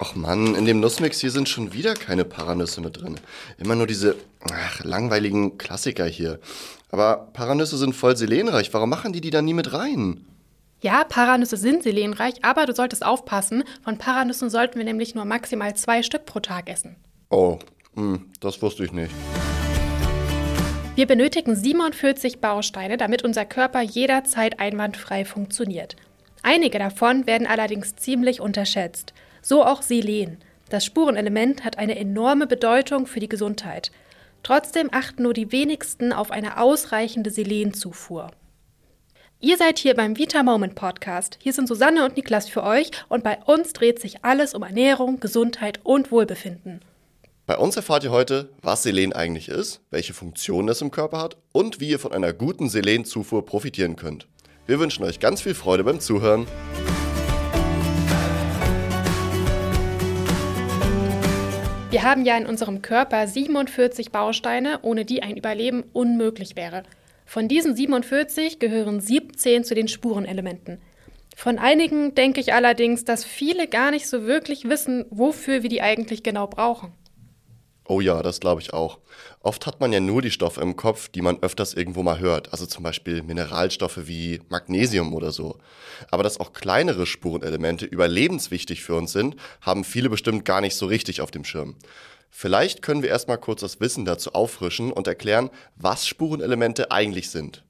Och Mann, in dem Nussmix hier sind schon wieder keine Paranüsse mit drin. Immer nur diese ach, langweiligen Klassiker hier. Aber Paranüsse sind voll selenreich. Warum machen die die dann nie mit rein? Ja, Paranüsse sind selenreich, aber du solltest aufpassen. Von Paranüssen sollten wir nämlich nur maximal zwei Stück pro Tag essen. Oh, hm, das wusste ich nicht. Wir benötigen 47 Bausteine, damit unser Körper jederzeit einwandfrei funktioniert. Einige davon werden allerdings ziemlich unterschätzt. So auch Selen. Das Spurenelement hat eine enorme Bedeutung für die Gesundheit. Trotzdem achten nur die wenigsten auf eine ausreichende Selenzufuhr. Ihr seid hier beim Vita Moment Podcast. Hier sind Susanne und Niklas für euch und bei uns dreht sich alles um Ernährung, Gesundheit und Wohlbefinden. Bei uns erfahrt ihr heute, was Selen eigentlich ist, welche Funktionen es im Körper hat und wie ihr von einer guten Selenzufuhr profitieren könnt. Wir wünschen euch ganz viel Freude beim Zuhören. Wir haben ja in unserem Körper 47 Bausteine, ohne die ein Überleben unmöglich wäre. Von diesen 47 gehören 17 zu den Spurenelementen. Von einigen denke ich allerdings, dass viele gar nicht so wirklich wissen, wofür wir die eigentlich genau brauchen. Oh ja, das glaube ich auch. Oft hat man ja nur die Stoffe im Kopf, die man öfters irgendwo mal hört, also zum Beispiel Mineralstoffe wie Magnesium oder so. Aber dass auch kleinere Spurenelemente überlebenswichtig für uns sind, haben viele bestimmt gar nicht so richtig auf dem Schirm. Vielleicht können wir erstmal kurz das Wissen dazu auffrischen und erklären, was Spurenelemente eigentlich sind.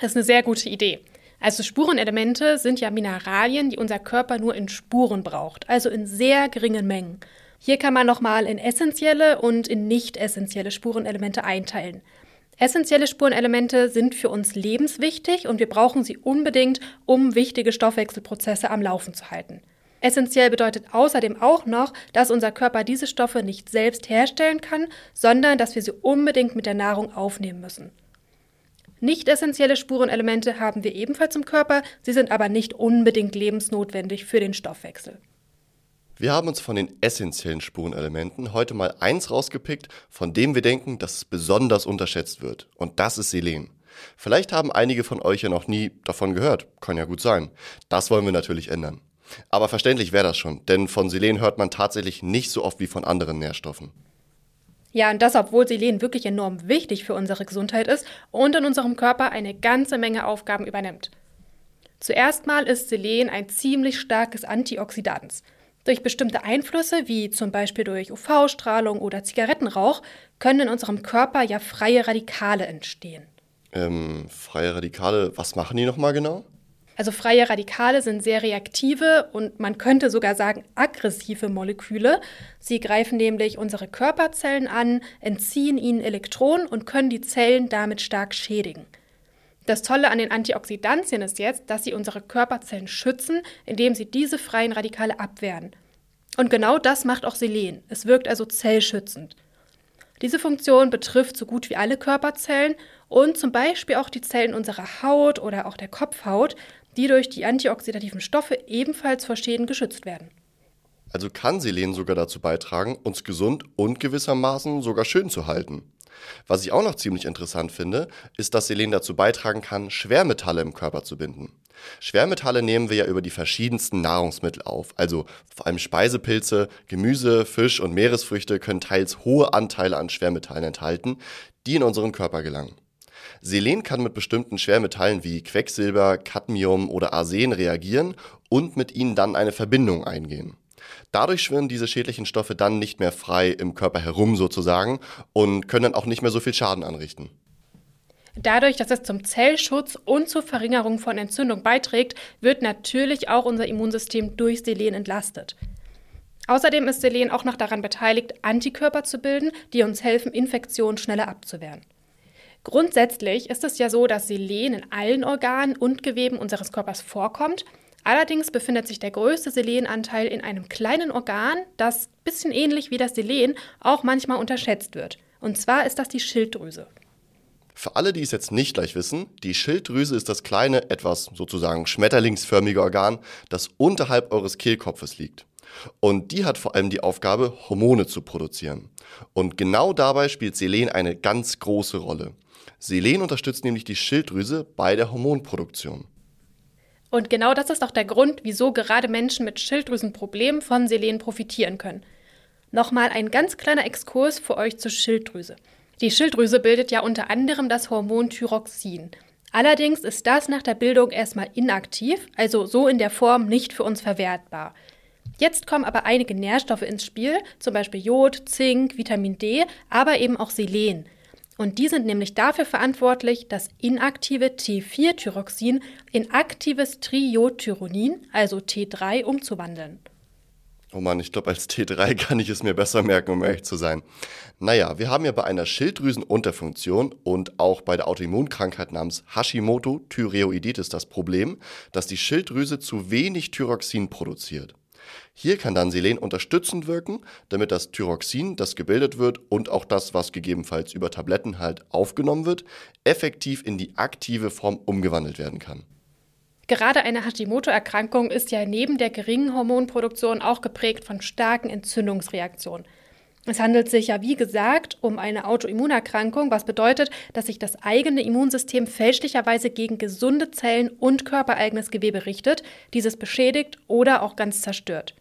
Das ist eine sehr gute Idee. Also Spurenelemente sind ja Mineralien, die unser Körper nur in Spuren braucht, also in sehr geringen Mengen. Hier kann man nochmal in essentielle und in nicht essentielle Spurenelemente einteilen. Essentielle Spurenelemente sind für uns lebenswichtig und wir brauchen sie unbedingt, um wichtige Stoffwechselprozesse am Laufen zu halten. Essentiell bedeutet außerdem auch noch, dass unser Körper diese Stoffe nicht selbst herstellen kann, sondern dass wir sie unbedingt mit der Nahrung aufnehmen müssen. Nicht essentielle Spurenelemente haben wir ebenfalls im Körper, sie sind aber nicht unbedingt lebensnotwendig für den Stoffwechsel. Wir haben uns von den essentiellen Spurenelementen heute mal eins rausgepickt, von dem wir denken, dass es besonders unterschätzt wird. Und das ist Selen. Vielleicht haben einige von euch ja noch nie davon gehört. Kann ja gut sein. Das wollen wir natürlich ändern. Aber verständlich wäre das schon, denn von Selen hört man tatsächlich nicht so oft wie von anderen Nährstoffen. Ja, und das, obwohl Selen wirklich enorm wichtig für unsere Gesundheit ist und in unserem Körper eine ganze Menge Aufgaben übernimmt. Zuerst mal ist Selen ein ziemlich starkes Antioxidant. Durch bestimmte Einflüsse, wie zum Beispiel durch UV-Strahlung oder Zigarettenrauch, können in unserem Körper ja freie Radikale entstehen. Ähm, freie Radikale, was machen die nochmal genau? Also freie Radikale sind sehr reaktive und man könnte sogar sagen aggressive Moleküle. Sie greifen nämlich unsere Körperzellen an, entziehen ihnen Elektronen und können die Zellen damit stark schädigen. Das Tolle an den Antioxidantien ist jetzt, dass sie unsere Körperzellen schützen, indem sie diese freien Radikale abwehren. Und genau das macht auch Selen. Es wirkt also zellschützend. Diese Funktion betrifft so gut wie alle Körperzellen und zum Beispiel auch die Zellen unserer Haut oder auch der Kopfhaut, die durch die antioxidativen Stoffe ebenfalls vor Schäden geschützt werden. Also kann Selen sogar dazu beitragen, uns gesund und gewissermaßen sogar schön zu halten. Was ich auch noch ziemlich interessant finde, ist, dass Selen dazu beitragen kann, Schwermetalle im Körper zu binden. Schwermetalle nehmen wir ja über die verschiedensten Nahrungsmittel auf. Also vor allem Speisepilze, Gemüse, Fisch und Meeresfrüchte können teils hohe Anteile an Schwermetallen enthalten, die in unseren Körper gelangen. Selen kann mit bestimmten Schwermetallen wie Quecksilber, Cadmium oder Arsen reagieren und mit ihnen dann eine Verbindung eingehen. Dadurch schwirren diese schädlichen Stoffe dann nicht mehr frei im Körper herum sozusagen und können dann auch nicht mehr so viel Schaden anrichten. Dadurch, dass es zum Zellschutz und zur Verringerung von Entzündung beiträgt, wird natürlich auch unser Immunsystem durch Selen entlastet. Außerdem ist Selen auch noch daran beteiligt, Antikörper zu bilden, die uns helfen, Infektionen schneller abzuwehren. Grundsätzlich ist es ja so, dass Selen in allen Organen und Geweben unseres Körpers vorkommt Allerdings befindet sich der größte Selenanteil in einem kleinen Organ, das bisschen ähnlich wie das Selen auch manchmal unterschätzt wird. Und zwar ist das die Schilddrüse. Für alle, die es jetzt nicht gleich wissen, die Schilddrüse ist das kleine, etwas sozusagen schmetterlingsförmige Organ, das unterhalb eures Kehlkopfes liegt. Und die hat vor allem die Aufgabe, Hormone zu produzieren. Und genau dabei spielt Selen eine ganz große Rolle. Selen unterstützt nämlich die Schilddrüse bei der Hormonproduktion. Und genau das ist auch der Grund, wieso gerade Menschen mit Schilddrüsenproblemen von Selen profitieren können. Nochmal ein ganz kleiner Exkurs für euch zur Schilddrüse. Die Schilddrüse bildet ja unter anderem das Hormon Thyroxin. Allerdings ist das nach der Bildung erstmal inaktiv, also so in der Form nicht für uns verwertbar. Jetzt kommen aber einige Nährstoffe ins Spiel, zum Beispiel Jod, Zink, Vitamin D, aber eben auch Selen. Und die sind nämlich dafür verantwortlich, das inaktive T4-Thyroxin in aktives Triiodtyronin, also T3, umzuwandeln. Oh Mann, ich glaube, als T3 kann ich es mir besser merken, um ehrlich zu sein. Naja, wir haben ja bei einer Schilddrüsenunterfunktion und auch bei der Autoimmunkrankheit namens Hashimoto-Thyreoiditis das Problem, dass die Schilddrüse zu wenig Thyroxin produziert. Hier kann dann Selen unterstützend wirken, damit das Thyroxin, das gebildet wird und auch das, was gegebenenfalls über Tabletten halt aufgenommen wird, effektiv in die aktive Form umgewandelt werden kann. Gerade eine Hashimoto-Erkrankung ist ja neben der geringen Hormonproduktion auch geprägt von starken Entzündungsreaktionen. Es handelt sich ja, wie gesagt, um eine Autoimmunerkrankung, was bedeutet, dass sich das eigene Immunsystem fälschlicherweise gegen gesunde Zellen und körpereigenes Gewebe richtet, dieses beschädigt oder auch ganz zerstört.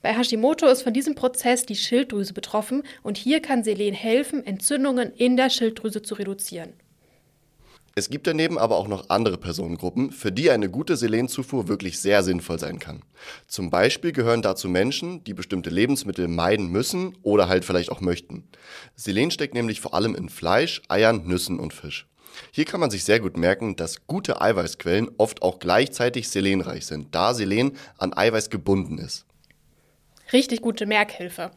Bei Hashimoto ist von diesem Prozess die Schilddrüse betroffen und hier kann Selen helfen, Entzündungen in der Schilddrüse zu reduzieren. Es gibt daneben aber auch noch andere Personengruppen, für die eine gute Selenzufuhr wirklich sehr sinnvoll sein kann. Zum Beispiel gehören dazu Menschen, die bestimmte Lebensmittel meiden müssen oder halt vielleicht auch möchten. Selen steckt nämlich vor allem in Fleisch, Eiern, Nüssen und Fisch. Hier kann man sich sehr gut merken, dass gute Eiweißquellen oft auch gleichzeitig selenreich sind, da Selen an Eiweiß gebunden ist. Richtig gute Merkhilfe.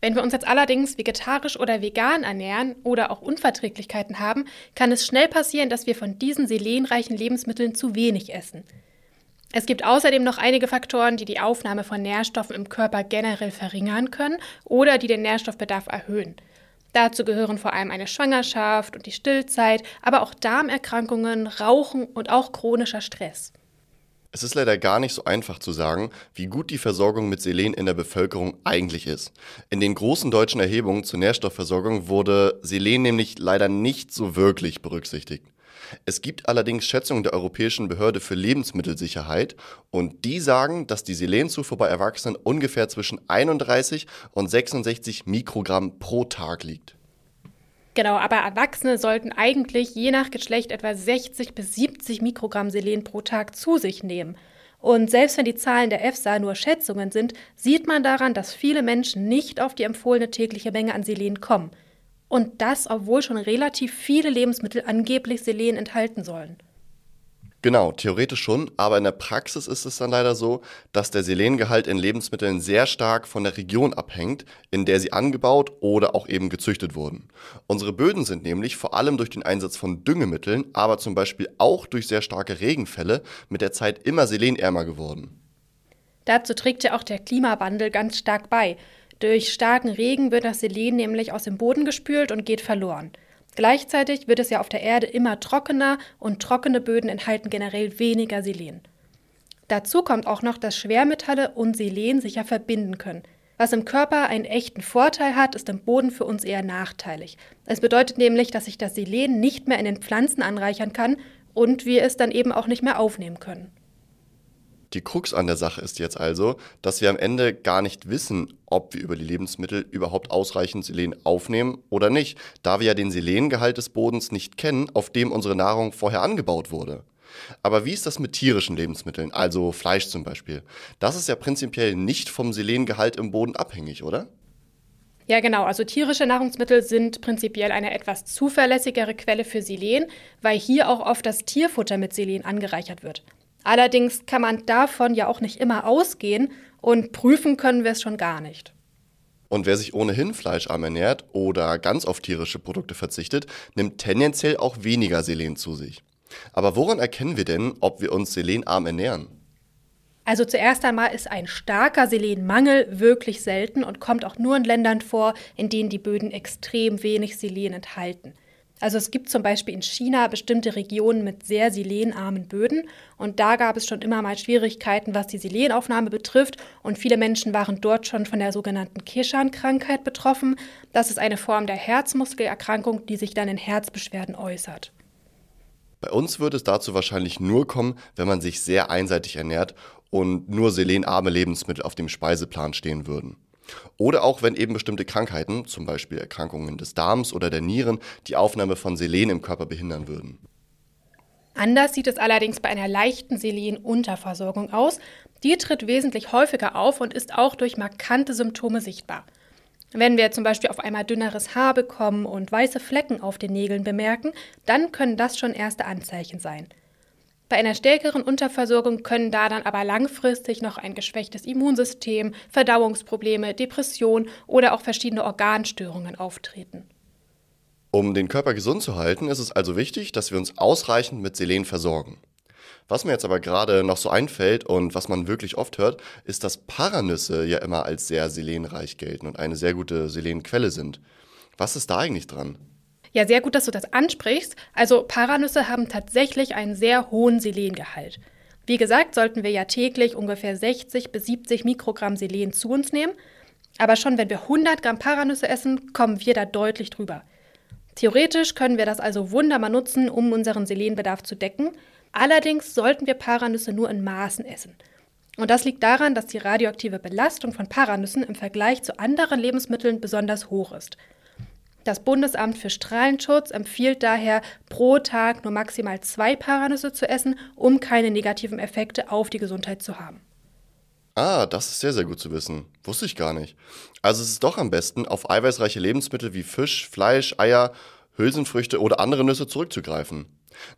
Wenn wir uns jetzt allerdings vegetarisch oder vegan ernähren oder auch Unverträglichkeiten haben, kann es schnell passieren, dass wir von diesen selenreichen Lebensmitteln zu wenig essen. Es gibt außerdem noch einige Faktoren, die die Aufnahme von Nährstoffen im Körper generell verringern können oder die den Nährstoffbedarf erhöhen. Dazu gehören vor allem eine Schwangerschaft und die Stillzeit, aber auch Darmerkrankungen, Rauchen und auch chronischer Stress. Es ist leider gar nicht so einfach zu sagen, wie gut die Versorgung mit Selen in der Bevölkerung eigentlich ist. In den großen deutschen Erhebungen zur Nährstoffversorgung wurde Selen nämlich leider nicht so wirklich berücksichtigt. Es gibt allerdings Schätzungen der Europäischen Behörde für Lebensmittelsicherheit und die sagen, dass die Selenzufuhr bei Erwachsenen ungefähr zwischen 31 und 66 Mikrogramm pro Tag liegt. Genau, aber Erwachsene sollten eigentlich je nach Geschlecht etwa 60 bis 70 Mikrogramm Selen pro Tag zu sich nehmen. Und selbst wenn die Zahlen der EFSA nur Schätzungen sind, sieht man daran, dass viele Menschen nicht auf die empfohlene tägliche Menge an Selen kommen. Und das, obwohl schon relativ viele Lebensmittel angeblich Selen enthalten sollen. Genau, theoretisch schon, aber in der Praxis ist es dann leider so, dass der Selengehalt in Lebensmitteln sehr stark von der Region abhängt, in der sie angebaut oder auch eben gezüchtet wurden. Unsere Böden sind nämlich vor allem durch den Einsatz von Düngemitteln, aber zum Beispiel auch durch sehr starke Regenfälle mit der Zeit immer selenärmer geworden. Dazu trägt ja auch der Klimawandel ganz stark bei. Durch starken Regen wird das Selen nämlich aus dem Boden gespült und geht verloren. Gleichzeitig wird es ja auf der Erde immer trockener und trockene Böden enthalten generell weniger Selen. Dazu kommt auch noch, dass Schwermetalle und Selen sich ja verbinden können. Was im Körper einen echten Vorteil hat, ist im Boden für uns eher nachteilig. Es bedeutet nämlich, dass sich das Selen nicht mehr in den Pflanzen anreichern kann und wir es dann eben auch nicht mehr aufnehmen können. Die Krux an der Sache ist jetzt also, dass wir am Ende gar nicht wissen, ob wir über die Lebensmittel überhaupt ausreichend Selen aufnehmen oder nicht, da wir ja den Selengehalt des Bodens nicht kennen, auf dem unsere Nahrung vorher angebaut wurde. Aber wie ist das mit tierischen Lebensmitteln, also Fleisch zum Beispiel? Das ist ja prinzipiell nicht vom Selengehalt im Boden abhängig, oder? Ja, genau. Also tierische Nahrungsmittel sind prinzipiell eine etwas zuverlässigere Quelle für Selen, weil hier auch oft das Tierfutter mit Selen angereichert wird. Allerdings kann man davon ja auch nicht immer ausgehen und prüfen können wir es schon gar nicht. Und wer sich ohnehin fleischarm ernährt oder ganz auf tierische Produkte verzichtet, nimmt tendenziell auch weniger Selen zu sich. Aber woran erkennen wir denn, ob wir uns selenarm ernähren? Also zuerst einmal ist ein starker Selenmangel wirklich selten und kommt auch nur in Ländern vor, in denen die Böden extrem wenig Selen enthalten. Also es gibt zum Beispiel in China bestimmte Regionen mit sehr selenarmen Böden und da gab es schon immer mal Schwierigkeiten, was die Selenaufnahme betrifft und viele Menschen waren dort schon von der sogenannten Kirschan-Krankheit betroffen. Das ist eine Form der Herzmuskelerkrankung, die sich dann in Herzbeschwerden äußert. Bei uns würde es dazu wahrscheinlich nur kommen, wenn man sich sehr einseitig ernährt und nur selenarme Lebensmittel auf dem Speiseplan stehen würden. Oder auch wenn eben bestimmte Krankheiten, zum Beispiel Erkrankungen des Darms oder der Nieren, die Aufnahme von Selen im Körper behindern würden. Anders sieht es allerdings bei einer leichten Selenunterversorgung aus. Die tritt wesentlich häufiger auf und ist auch durch markante Symptome sichtbar. Wenn wir zum Beispiel auf einmal dünneres Haar bekommen und weiße Flecken auf den Nägeln bemerken, dann können das schon erste Anzeichen sein. Bei einer stärkeren Unterversorgung können da dann aber langfristig noch ein geschwächtes Immunsystem, Verdauungsprobleme, Depression oder auch verschiedene Organstörungen auftreten. Um den Körper gesund zu halten, ist es also wichtig, dass wir uns ausreichend mit Selen versorgen. Was mir jetzt aber gerade noch so einfällt und was man wirklich oft hört, ist, dass Paranüsse ja immer als sehr selenreich gelten und eine sehr gute Selenquelle sind. Was ist da eigentlich dran? Ja, sehr gut, dass du das ansprichst. Also Paranüsse haben tatsächlich einen sehr hohen Selengehalt. Wie gesagt, sollten wir ja täglich ungefähr 60 bis 70 Mikrogramm Selen zu uns nehmen. Aber schon wenn wir 100 Gramm Paranüsse essen, kommen wir da deutlich drüber. Theoretisch können wir das also wunderbar nutzen, um unseren Selenbedarf zu decken. Allerdings sollten wir Paranüsse nur in Maßen essen. Und das liegt daran, dass die radioaktive Belastung von Paranüssen im Vergleich zu anderen Lebensmitteln besonders hoch ist. Das Bundesamt für Strahlenschutz empfiehlt daher, pro Tag nur maximal zwei Paranüsse zu essen, um keine negativen Effekte auf die Gesundheit zu haben. Ah, das ist sehr, sehr gut zu wissen. Wusste ich gar nicht. Also es ist doch am besten, auf eiweißreiche Lebensmittel wie Fisch, Fleisch, Eier, Hülsenfrüchte oder andere Nüsse zurückzugreifen.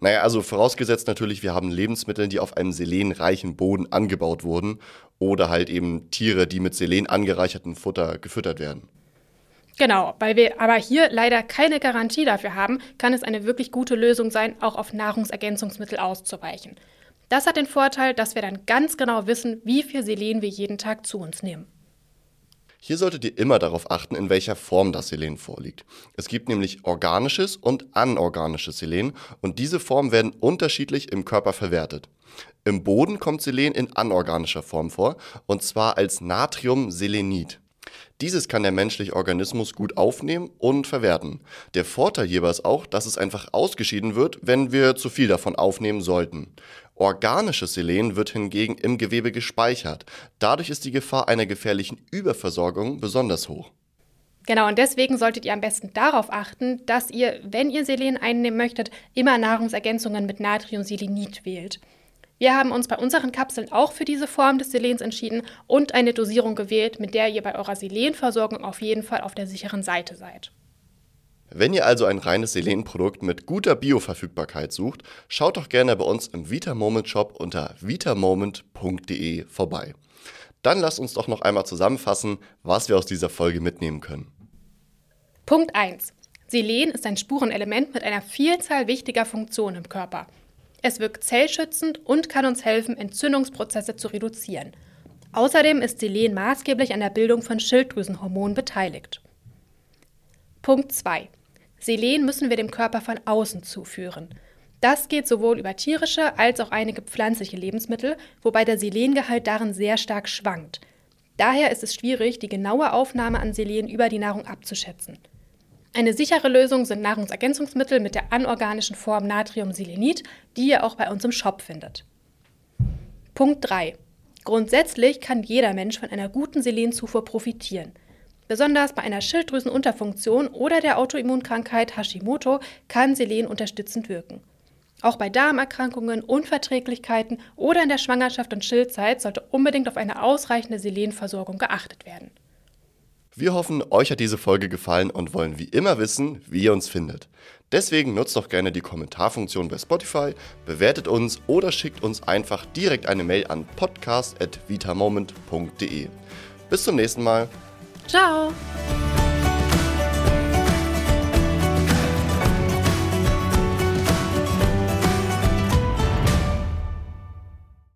Naja, also vorausgesetzt natürlich, wir haben Lebensmittel, die auf einem selenreichen Boden angebaut wurden oder halt eben Tiere, die mit Selen angereichertem Futter gefüttert werden. Genau, weil wir aber hier leider keine Garantie dafür haben, kann es eine wirklich gute Lösung sein, auch auf Nahrungsergänzungsmittel auszuweichen. Das hat den Vorteil, dass wir dann ganz genau wissen, wie viel Selen wir jeden Tag zu uns nehmen. Hier solltet ihr immer darauf achten, in welcher Form das Selen vorliegt. Es gibt nämlich organisches und anorganisches Selen und diese Formen werden unterschiedlich im Körper verwertet. Im Boden kommt Selen in anorganischer Form vor und zwar als Natriumselenit. Dieses kann der menschliche Organismus gut aufnehmen und verwerten. Der Vorteil hierbei ist auch, dass es einfach ausgeschieden wird, wenn wir zu viel davon aufnehmen sollten. Organisches Selen wird hingegen im Gewebe gespeichert. Dadurch ist die Gefahr einer gefährlichen Überversorgung besonders hoch. Genau, und deswegen solltet ihr am besten darauf achten, dass ihr, wenn ihr Selen einnehmen möchtet, immer Nahrungsergänzungen mit Natriumselenit wählt. Wir haben uns bei unseren Kapseln auch für diese Form des Selens entschieden und eine Dosierung gewählt, mit der ihr bei eurer Selenversorgung auf jeden Fall auf der sicheren Seite seid. Wenn ihr also ein reines Selenprodukt mit guter Bioverfügbarkeit sucht, schaut doch gerne bei uns im Vitamoment Shop unter vitamoment.de vorbei. Dann lasst uns doch noch einmal zusammenfassen, was wir aus dieser Folge mitnehmen können. Punkt 1. Selen ist ein Spurenelement mit einer Vielzahl wichtiger Funktionen im Körper. Es wirkt zellschützend und kann uns helfen, Entzündungsprozesse zu reduzieren. Außerdem ist Selen maßgeblich an der Bildung von Schilddrüsenhormonen beteiligt. Punkt 2. Selen müssen wir dem Körper von außen zuführen. Das geht sowohl über tierische als auch einige pflanzliche Lebensmittel, wobei der Selengehalt darin sehr stark schwankt. Daher ist es schwierig, die genaue Aufnahme an Selen über die Nahrung abzuschätzen. Eine sichere Lösung sind Nahrungsergänzungsmittel mit der anorganischen Form Natriumselenit, die ihr auch bei uns im Shop findet. Punkt 3. Grundsätzlich kann jeder Mensch von einer guten Selenzufuhr profitieren. Besonders bei einer Schilddrüsenunterfunktion oder der Autoimmunkrankheit Hashimoto kann Selen unterstützend wirken. Auch bei Darmerkrankungen, Unverträglichkeiten oder in der Schwangerschaft und Schildzeit sollte unbedingt auf eine ausreichende Selenversorgung geachtet werden. Wir hoffen, euch hat diese Folge gefallen und wollen wie immer wissen, wie ihr uns findet. Deswegen nutzt doch gerne die Kommentarfunktion bei Spotify, bewertet uns oder schickt uns einfach direkt eine Mail an podcast.vitamoment.de. Bis zum nächsten Mal. Ciao!